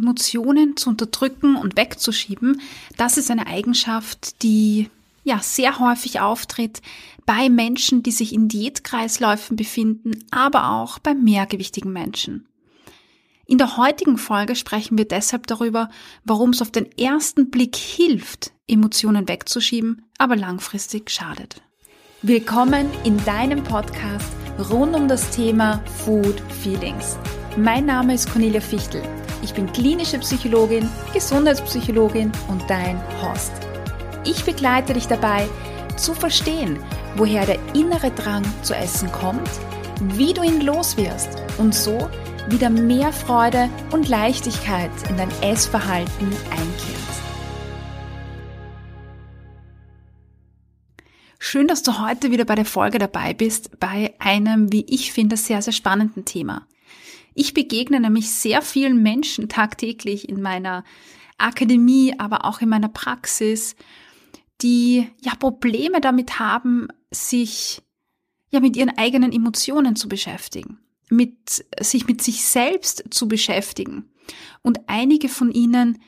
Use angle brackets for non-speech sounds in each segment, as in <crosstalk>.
Emotionen zu unterdrücken und wegzuschieben, das ist eine Eigenschaft, die ja sehr häufig auftritt bei Menschen, die sich in Diätkreisläufen befinden, aber auch bei mehrgewichtigen Menschen. In der heutigen Folge sprechen wir deshalb darüber, warum es auf den ersten Blick hilft, Emotionen wegzuschieben, aber langfristig schadet. Willkommen in deinem Podcast rund um das Thema Food Feelings. Mein Name ist Cornelia Fichtel. Ich bin klinische Psychologin, Gesundheitspsychologin und dein Host. Ich begleite dich dabei, zu verstehen, woher der innere Drang zu essen kommt, wie du ihn loswirst und so wieder mehr Freude und Leichtigkeit in dein Essverhalten einkehrt. Schön, dass du heute wieder bei der Folge dabei bist, bei einem, wie ich finde, sehr, sehr spannenden Thema. Ich begegne nämlich sehr vielen Menschen tagtäglich in meiner Akademie, aber auch in meiner Praxis, die ja Probleme damit haben, sich ja mit ihren eigenen Emotionen zu beschäftigen, mit sich mit sich selbst zu beschäftigen. Und einige von ihnen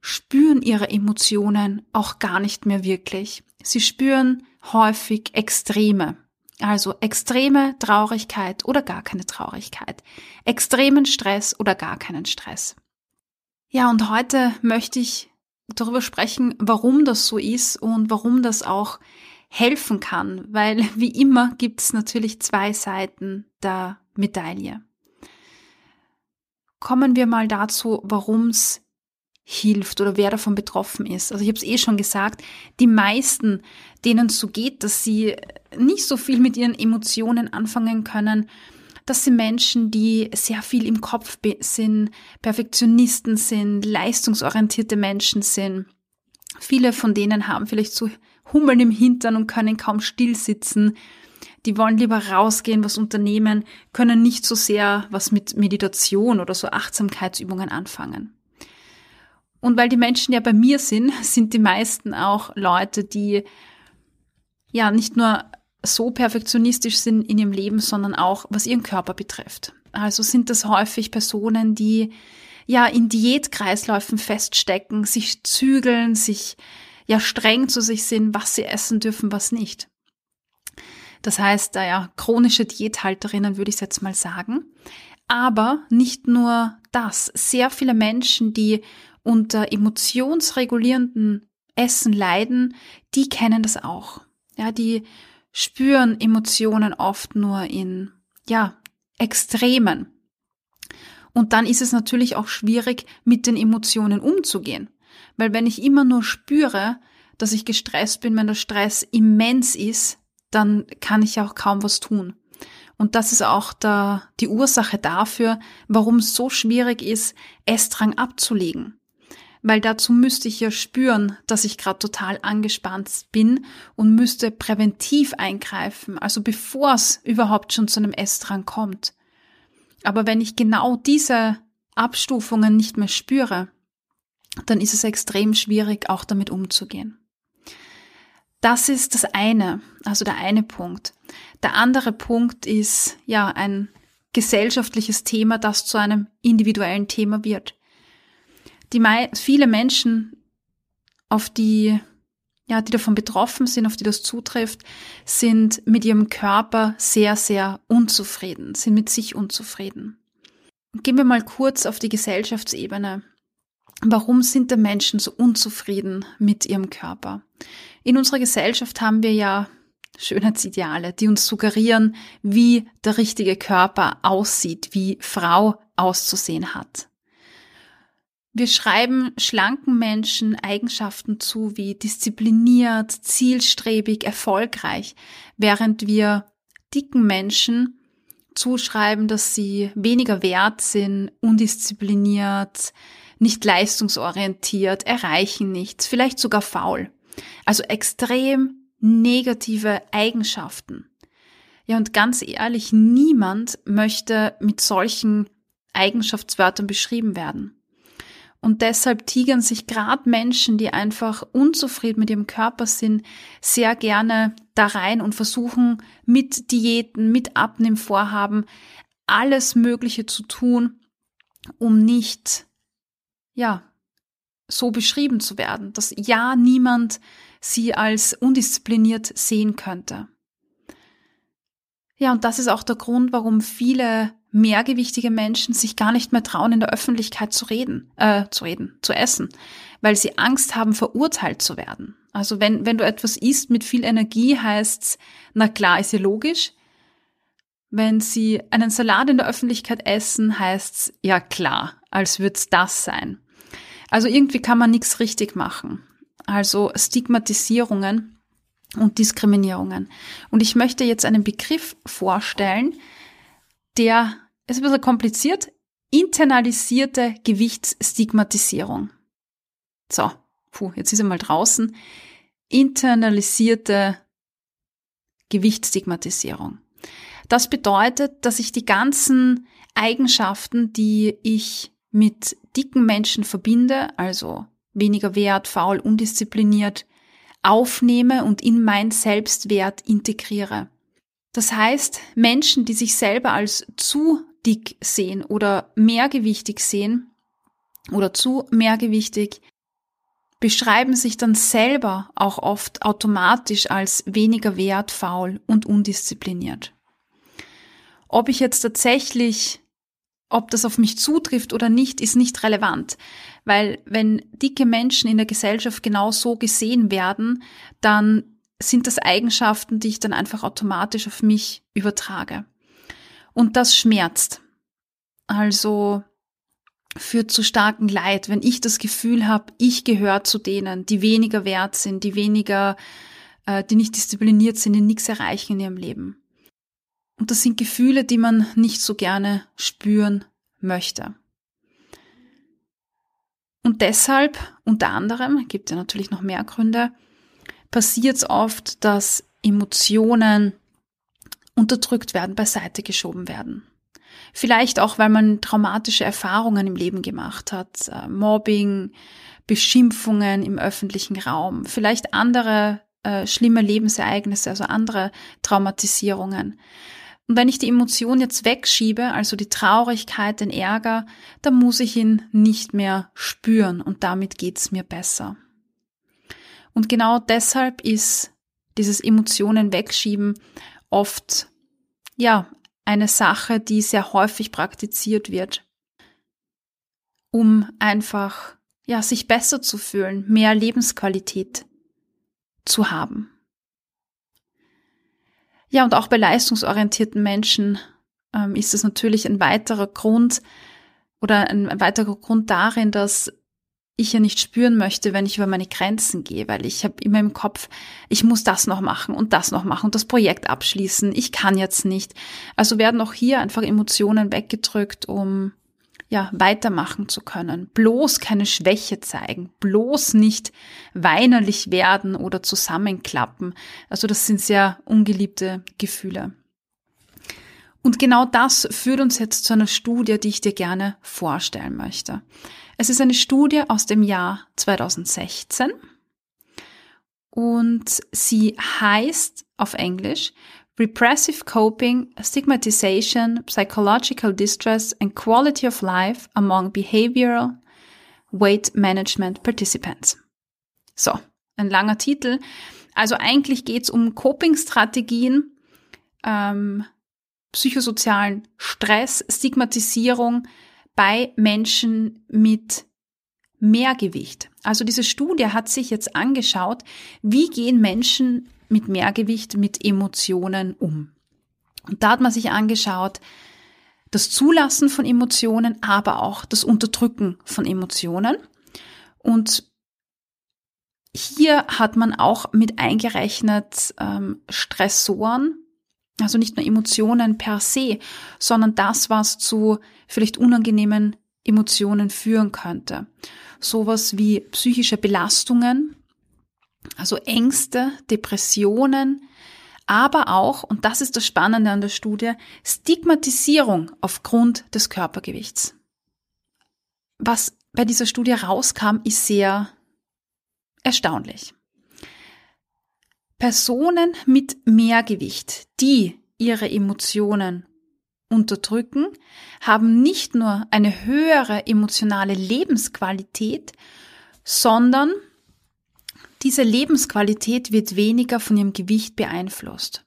spüren ihre Emotionen auch gar nicht mehr wirklich. Sie spüren häufig Extreme. Also extreme Traurigkeit oder gar keine Traurigkeit, extremen Stress oder gar keinen Stress. Ja, und heute möchte ich darüber sprechen, warum das so ist und warum das auch helfen kann, weil <laughs> wie immer gibt es natürlich zwei Seiten der Medaille. Kommen wir mal dazu, warum es hilft oder wer davon betroffen ist. Also ich habe es eh schon gesagt, die meisten, denen es so geht, dass sie nicht so viel mit ihren Emotionen anfangen können, das sind Menschen, die sehr viel im Kopf sind, Perfektionisten sind, leistungsorientierte Menschen sind. Viele von denen haben vielleicht so Hummeln im Hintern und können kaum still sitzen. Die wollen lieber rausgehen, was unternehmen, können nicht so sehr was mit Meditation oder so Achtsamkeitsübungen anfangen. Und weil die Menschen ja bei mir sind, sind die meisten auch Leute, die ja nicht nur so perfektionistisch sind in ihrem Leben, sondern auch was ihren Körper betrifft. Also sind das häufig Personen, die ja in Diätkreisläufen feststecken, sich zügeln, sich ja streng zu sich sind, was sie essen dürfen, was nicht. Das heißt, ja, chronische Diäthalterinnen würde ich jetzt mal sagen. Aber nicht nur das. Sehr viele Menschen, die unter emotionsregulierenden Essen leiden, die kennen das auch. Ja, die spüren Emotionen oft nur in, ja, Extremen. Und dann ist es natürlich auch schwierig, mit den Emotionen umzugehen. Weil wenn ich immer nur spüre, dass ich gestresst bin, wenn der Stress immens ist, dann kann ich auch kaum was tun. Und das ist auch der, die Ursache dafür, warum es so schwierig ist, Essdrang abzulegen weil dazu müsste ich ja spüren, dass ich gerade total angespannt bin und müsste präventiv eingreifen, also bevor es überhaupt schon zu einem Essdrang kommt. Aber wenn ich genau diese Abstufungen nicht mehr spüre, dann ist es extrem schwierig, auch damit umzugehen. Das ist das eine, also der eine Punkt. Der andere Punkt ist ja ein gesellschaftliches Thema, das zu einem individuellen Thema wird die viele Menschen, auf die, ja, die davon betroffen sind, auf die das zutrifft, sind mit ihrem Körper sehr, sehr unzufrieden, sind mit sich unzufrieden. Gehen wir mal kurz auf die Gesellschaftsebene. Warum sind denn Menschen so unzufrieden mit ihrem Körper? In unserer Gesellschaft haben wir ja Schönheitsideale, die uns suggerieren, wie der richtige Körper aussieht, wie Frau auszusehen hat. Wir schreiben schlanken Menschen Eigenschaften zu wie diszipliniert, zielstrebig, erfolgreich, während wir dicken Menschen zuschreiben, dass sie weniger wert sind, undiszipliniert, nicht leistungsorientiert, erreichen nichts, vielleicht sogar faul. Also extrem negative Eigenschaften. Ja, und ganz ehrlich, niemand möchte mit solchen Eigenschaftswörtern beschrieben werden. Und deshalb tigern sich gerade Menschen, die einfach unzufrieden mit ihrem Körper sind, sehr gerne da rein und versuchen mit Diäten, mit Abnehmvorhaben alles Mögliche zu tun, um nicht ja, so beschrieben zu werden, dass ja niemand sie als undiszipliniert sehen könnte. Ja, und das ist auch der Grund, warum viele mehrgewichtige Menschen sich gar nicht mehr trauen, in der Öffentlichkeit zu reden, äh, zu reden, zu essen, weil sie Angst haben, verurteilt zu werden. Also wenn, wenn du etwas isst mit viel Energie, heißt's, na klar, ist ja logisch. Wenn sie einen Salat in der Öffentlichkeit essen, heißt's, ja klar, als würd's das sein. Also irgendwie kann man nichts richtig machen. Also Stigmatisierungen und Diskriminierungen. Und ich möchte jetzt einen Begriff vorstellen, der ist ein bisschen kompliziert. Internalisierte Gewichtsstigmatisierung. So, puh, jetzt ist er mal draußen. Internalisierte Gewichtsstigmatisierung. Das bedeutet, dass ich die ganzen Eigenschaften, die ich mit dicken Menschen verbinde, also weniger wert, faul, undiszipliniert, aufnehme und in mein Selbstwert integriere. Das heißt, Menschen, die sich selber als zu dick sehen oder mehrgewichtig sehen oder zu mehrgewichtig, beschreiben sich dann selber auch oft automatisch als weniger wert, faul und undiszipliniert. Ob ich jetzt tatsächlich ob das auf mich zutrifft oder nicht, ist nicht relevant. Weil wenn dicke Menschen in der Gesellschaft genau so gesehen werden, dann sind das Eigenschaften, die ich dann einfach automatisch auf mich übertrage. Und das schmerzt. Also führt zu starken Leid, wenn ich das Gefühl habe, ich gehöre zu denen, die weniger wert sind, die weniger, äh, die nicht diszipliniert sind, die nichts erreichen in ihrem Leben. Und das sind Gefühle, die man nicht so gerne spüren möchte. Und deshalb, unter anderem, gibt ja natürlich noch mehr Gründe, passiert es oft, dass Emotionen unterdrückt werden, beiseite geschoben werden. Vielleicht auch, weil man traumatische Erfahrungen im Leben gemacht hat, äh, Mobbing, Beschimpfungen im öffentlichen Raum, vielleicht andere äh, schlimme Lebensereignisse, also andere Traumatisierungen. Und wenn ich die Emotion jetzt wegschiebe, also die Traurigkeit, den Ärger, dann muss ich ihn nicht mehr spüren und damit geht's mir besser. Und genau deshalb ist dieses Emotionen wegschieben oft, ja, eine Sache, die sehr häufig praktiziert wird, um einfach, ja, sich besser zu fühlen, mehr Lebensqualität zu haben. Ja, und auch bei leistungsorientierten Menschen ähm, ist es natürlich ein weiterer Grund oder ein, ein weiterer Grund darin, dass ich ja nicht spüren möchte, wenn ich über meine Grenzen gehe, weil ich habe immer im Kopf, ich muss das noch machen und das noch machen und das Projekt abschließen. Ich kann jetzt nicht. Also werden auch hier einfach Emotionen weggedrückt, um ja, weitermachen zu können. Bloß keine Schwäche zeigen, bloß nicht weinerlich werden oder zusammenklappen. Also das sind sehr ungeliebte Gefühle. Und genau das führt uns jetzt zu einer Studie, die ich dir gerne vorstellen möchte. Es ist eine Studie aus dem Jahr 2016 und sie heißt auf Englisch repressive coping, stigmatization, psychological distress and quality of life among behavioral weight management participants. So, ein langer Titel. Also eigentlich geht es um Coping-Strategien, ähm, psychosozialen Stress, Stigmatisierung bei Menschen mit Mehrgewicht. Also diese Studie hat sich jetzt angeschaut, wie gehen Menschen mit Mehrgewicht, mit Emotionen um. Und da hat man sich angeschaut, das Zulassen von Emotionen, aber auch das Unterdrücken von Emotionen. Und hier hat man auch mit eingerechnet ähm, Stressoren, also nicht nur Emotionen per se, sondern das, was zu vielleicht unangenehmen Emotionen führen könnte. Sowas wie psychische Belastungen, also Ängste, Depressionen, aber auch, und das ist das Spannende an der Studie, Stigmatisierung aufgrund des Körpergewichts. Was bei dieser Studie rauskam, ist sehr erstaunlich. Personen mit Mehrgewicht, die ihre Emotionen unterdrücken, haben nicht nur eine höhere emotionale Lebensqualität, sondern diese Lebensqualität wird weniger von ihrem Gewicht beeinflusst.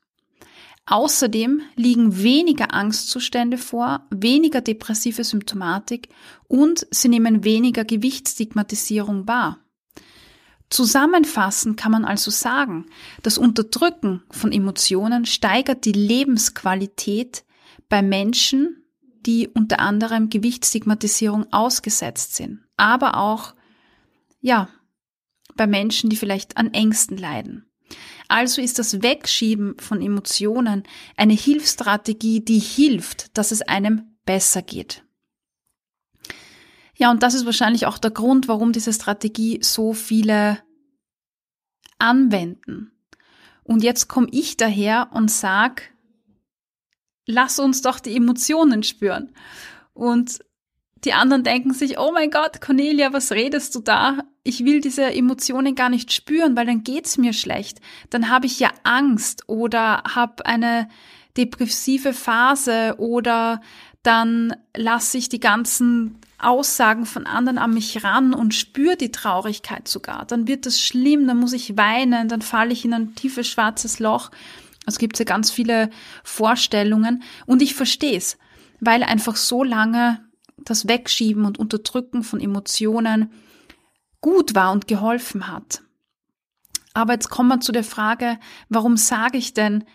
Außerdem liegen weniger Angstzustände vor, weniger depressive Symptomatik und sie nehmen weniger Gewichtsstigmatisierung wahr. Zusammenfassend kann man also sagen, das Unterdrücken von Emotionen steigert die Lebensqualität bei Menschen, die unter anderem Gewichtsstigmatisierung ausgesetzt sind, aber auch, ja, bei Menschen, die vielleicht an Ängsten leiden. Also ist das Wegschieben von Emotionen eine Hilfsstrategie, die hilft, dass es einem besser geht. Ja, und das ist wahrscheinlich auch der Grund, warum diese Strategie so viele anwenden. Und jetzt komme ich daher und sag, lass uns doch die Emotionen spüren. Und die anderen denken sich, oh mein Gott, Cornelia, was redest du da? Ich will diese Emotionen gar nicht spüren, weil dann geht's mir schlecht. Dann habe ich ja Angst oder habe eine depressive Phase oder dann lasse ich die ganzen Aussagen von anderen an mich ran und spüre die Traurigkeit sogar. Dann wird es schlimm, dann muss ich weinen, dann falle ich in ein tiefes schwarzes Loch. Es gibt ja ganz viele Vorstellungen und ich verstehe es, weil einfach so lange das Wegschieben und Unterdrücken von Emotionen gut war und geholfen hat. Aber jetzt kommen wir zu der Frage, warum sage ich denn,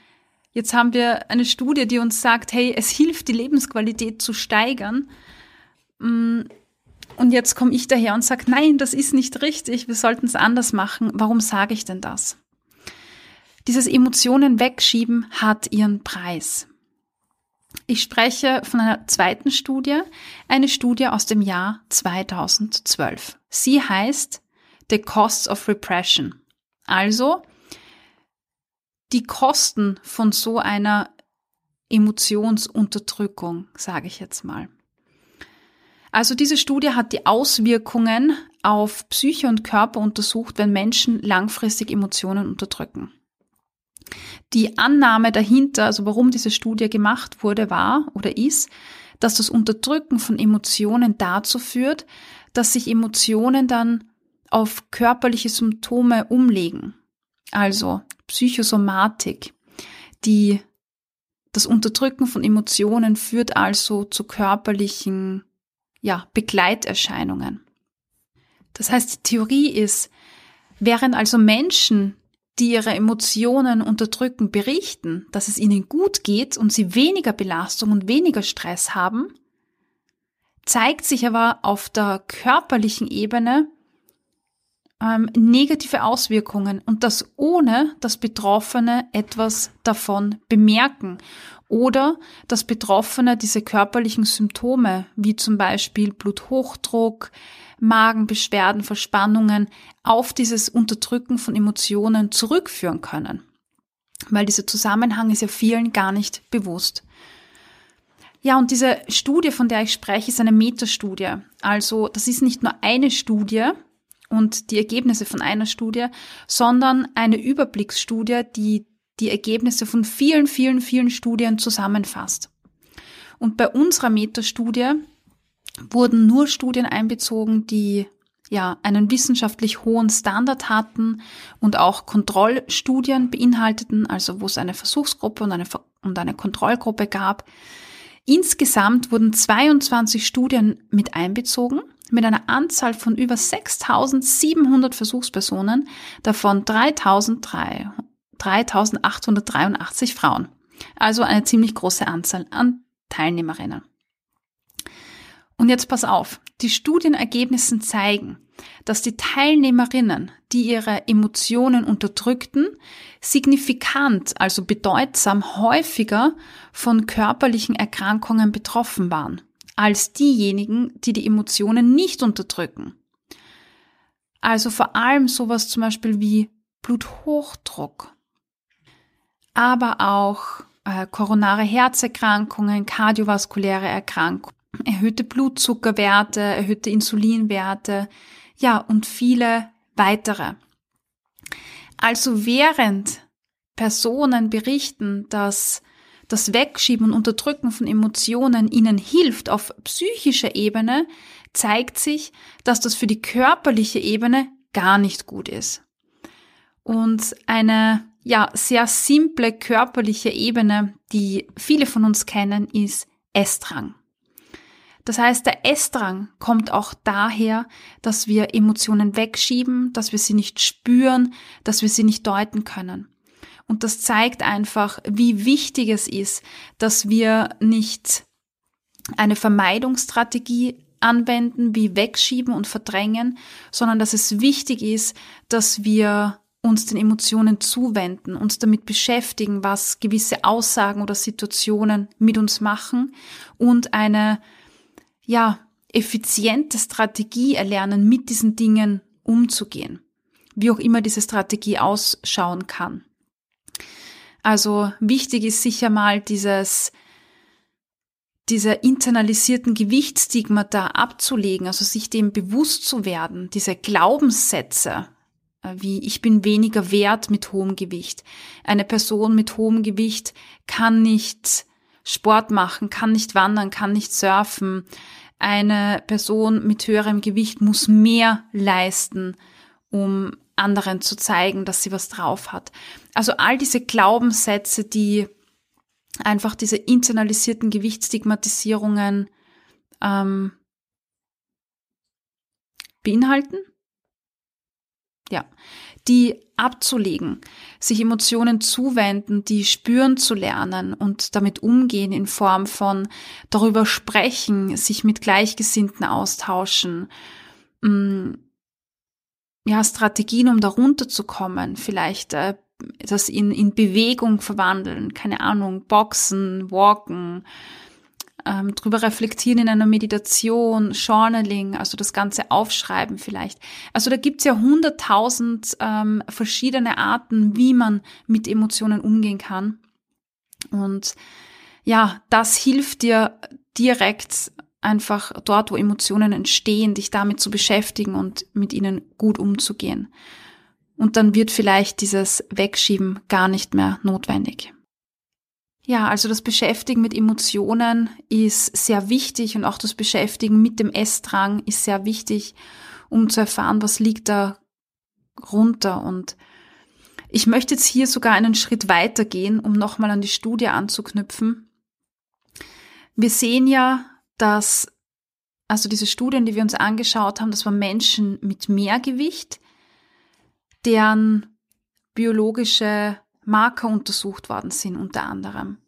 jetzt haben wir eine Studie, die uns sagt, hey, es hilft, die Lebensqualität zu steigern. Mm, und jetzt komme ich daher und sage, nein, das ist nicht richtig, wir sollten es anders machen. Warum sage ich denn das? Dieses Emotionen wegschieben hat ihren Preis. Ich spreche von einer zweiten Studie, eine Studie aus dem Jahr 2012. Sie heißt The Costs of Repression. Also die Kosten von so einer Emotionsunterdrückung, sage ich jetzt mal. Also diese Studie hat die Auswirkungen auf Psyche und Körper untersucht, wenn Menschen langfristig Emotionen unterdrücken. Die Annahme dahinter, also warum diese Studie gemacht wurde, war oder ist, dass das Unterdrücken von Emotionen dazu führt, dass sich Emotionen dann auf körperliche Symptome umlegen. Also Psychosomatik. Die, das Unterdrücken von Emotionen führt also zu körperlichen, ja, Begleiterscheinungen. Das heißt, die Theorie ist, während also Menschen die ihre Emotionen unterdrücken, berichten, dass es ihnen gut geht und sie weniger Belastung und weniger Stress haben, zeigt sich aber auf der körperlichen Ebene ähm, negative Auswirkungen und das ohne dass Betroffene etwas davon bemerken oder dass Betroffene diese körperlichen Symptome wie zum Beispiel Bluthochdruck, Magenbeschwerden, Verspannungen auf dieses Unterdrücken von Emotionen zurückführen können. Weil dieser Zusammenhang ist ja vielen gar nicht bewusst. Ja, und diese Studie, von der ich spreche, ist eine Metastudie. Also das ist nicht nur eine Studie und die Ergebnisse von einer Studie, sondern eine Überblicksstudie, die die Ergebnisse von vielen, vielen, vielen Studien zusammenfasst. Und bei unserer Metastudie wurden nur Studien einbezogen, die ja einen wissenschaftlich hohen Standard hatten und auch Kontrollstudien beinhalteten, also wo es eine Versuchsgruppe und eine, und eine Kontrollgruppe gab. Insgesamt wurden 22 Studien mit einbezogen, mit einer Anzahl von über 6700 Versuchspersonen, davon 3883 Frauen. Also eine ziemlich große Anzahl an Teilnehmerinnen. Und jetzt pass auf, die Studienergebnisse zeigen, dass die Teilnehmerinnen, die ihre Emotionen unterdrückten, signifikant, also bedeutsam häufiger von körperlichen Erkrankungen betroffen waren, als diejenigen, die die Emotionen nicht unterdrücken. Also vor allem sowas zum Beispiel wie Bluthochdruck, aber auch äh, koronare Herzerkrankungen, kardiovaskuläre Erkrankungen erhöhte Blutzuckerwerte, erhöhte Insulinwerte, ja, und viele weitere. Also während Personen berichten, dass das Wegschieben und Unterdrücken von Emotionen ihnen hilft auf psychischer Ebene, zeigt sich, dass das für die körperliche Ebene gar nicht gut ist. Und eine ja sehr simple körperliche Ebene, die viele von uns kennen, ist Essdrang. Das heißt, der Essdrang kommt auch daher, dass wir Emotionen wegschieben, dass wir sie nicht spüren, dass wir sie nicht deuten können. Und das zeigt einfach, wie wichtig es ist, dass wir nicht eine Vermeidungsstrategie anwenden, wie wegschieben und verdrängen, sondern dass es wichtig ist, dass wir uns den Emotionen zuwenden, uns damit beschäftigen, was gewisse Aussagen oder Situationen mit uns machen und eine ja, effiziente Strategie erlernen, mit diesen Dingen umzugehen. Wie auch immer diese Strategie ausschauen kann. Also wichtig ist sicher mal dieses, diese internalisierten Gewichtsstigmata abzulegen, also sich dem bewusst zu werden, diese Glaubenssätze, äh, wie ich bin weniger wert mit hohem Gewicht. Eine Person mit hohem Gewicht kann nicht Sport machen, kann nicht wandern, kann nicht surfen. Eine Person mit höherem Gewicht muss mehr leisten, um anderen zu zeigen, dass sie was drauf hat. Also all diese Glaubenssätze, die einfach diese internalisierten Gewichtsstigmatisierungen ähm, beinhalten. Ja, die abzulegen, sich Emotionen zuwenden, die spüren zu lernen und damit umgehen in Form von darüber sprechen, sich mit Gleichgesinnten austauschen, mm, ja, Strategien, um darunter zu kommen, vielleicht äh, das in, in Bewegung verwandeln, keine Ahnung, Boxen, Walken, ähm, drüber reflektieren in einer Meditation, Journaling, also das Ganze aufschreiben vielleicht. Also da gibt's ja hunderttausend ähm, verschiedene Arten, wie man mit Emotionen umgehen kann. Und ja, das hilft dir direkt einfach dort, wo Emotionen entstehen, dich damit zu beschäftigen und mit ihnen gut umzugehen. Und dann wird vielleicht dieses Wegschieben gar nicht mehr notwendig. Ja, also das Beschäftigen mit Emotionen ist sehr wichtig und auch das Beschäftigen mit dem Essdrang ist sehr wichtig, um zu erfahren, was liegt da runter. Und ich möchte jetzt hier sogar einen Schritt weiter gehen, um nochmal an die Studie anzuknüpfen. Wir sehen ja, dass, also diese Studien, die wir uns angeschaut haben, das waren Menschen mit Mehrgewicht, deren biologische Marker untersucht worden sind unter anderem.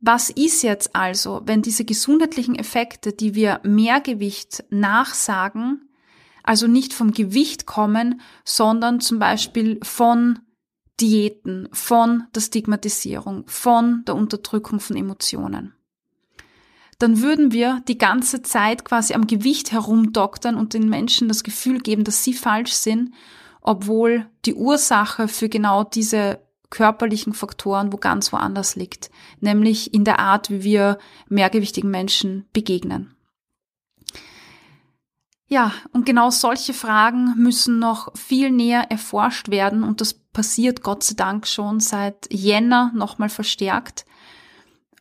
Was ist jetzt also, wenn diese gesundheitlichen Effekte, die wir Mehrgewicht nachsagen, also nicht vom Gewicht kommen, sondern zum Beispiel von Diäten, von der Stigmatisierung, von der Unterdrückung von Emotionen. Dann würden wir die ganze Zeit quasi am Gewicht herumdoktern und den Menschen das Gefühl geben, dass sie falsch sind, obwohl die Ursache für genau diese körperlichen Faktoren wo ganz woanders liegt, nämlich in der Art, wie wir mehrgewichtigen Menschen begegnen. Ja, und genau solche Fragen müssen noch viel näher erforscht werden und das passiert Gott sei Dank schon seit Jänner nochmal verstärkt.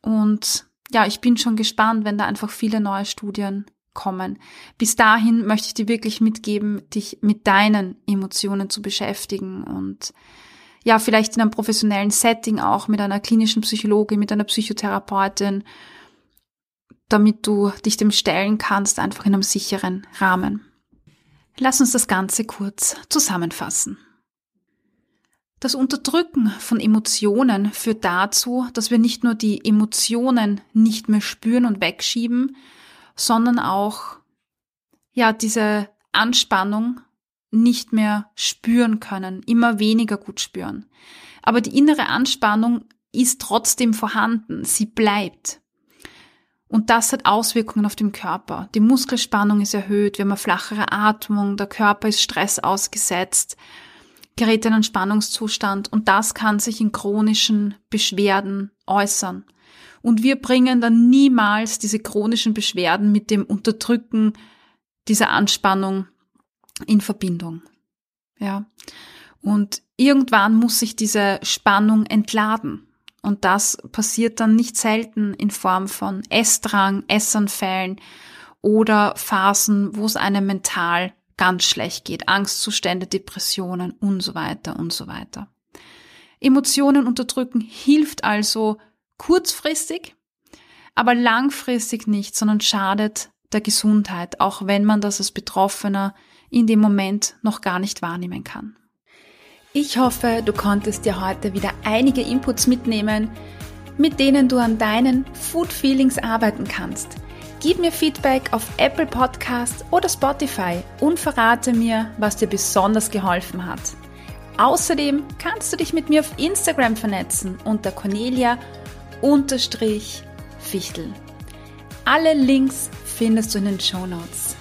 Und ja, ich bin schon gespannt, wenn da einfach viele neue Studien kommen. Bis dahin möchte ich dir wirklich mitgeben, dich mit deinen Emotionen zu beschäftigen und ja, vielleicht in einem professionellen Setting auch mit einer klinischen Psychologin, mit einer Psychotherapeutin, damit du dich dem stellen kannst, einfach in einem sicheren Rahmen. Lass uns das Ganze kurz zusammenfassen. Das Unterdrücken von Emotionen führt dazu, dass wir nicht nur die Emotionen nicht mehr spüren und wegschieben, sondern auch, ja, diese Anspannung nicht mehr spüren können, immer weniger gut spüren. Aber die innere Anspannung ist trotzdem vorhanden, sie bleibt. Und das hat Auswirkungen auf den Körper. Die Muskelspannung ist erhöht, wir haben eine flachere Atmung, der Körper ist Stress ausgesetzt, gerät in einen Spannungszustand und das kann sich in chronischen Beschwerden äußern. Und wir bringen dann niemals diese chronischen Beschwerden mit dem Unterdrücken dieser Anspannung in Verbindung. Ja. Und irgendwann muss sich diese Spannung entladen. Und das passiert dann nicht selten in Form von Essdrang, Essanfällen oder Phasen, wo es einem mental ganz schlecht geht, Angstzustände, Depressionen und so weiter und so weiter. Emotionen unterdrücken hilft also kurzfristig, aber langfristig nicht, sondern schadet der Gesundheit, auch wenn man das als Betroffener in dem Moment noch gar nicht wahrnehmen kann. Ich hoffe, du konntest dir heute wieder einige Inputs mitnehmen, mit denen du an deinen Food Feelings arbeiten kannst. Gib mir Feedback auf Apple Podcast oder Spotify und verrate mir, was dir besonders geholfen hat. Außerdem kannst du dich mit mir auf Instagram vernetzen unter Cornelia-Fichtel. Alle Links findest du in den Show Notes.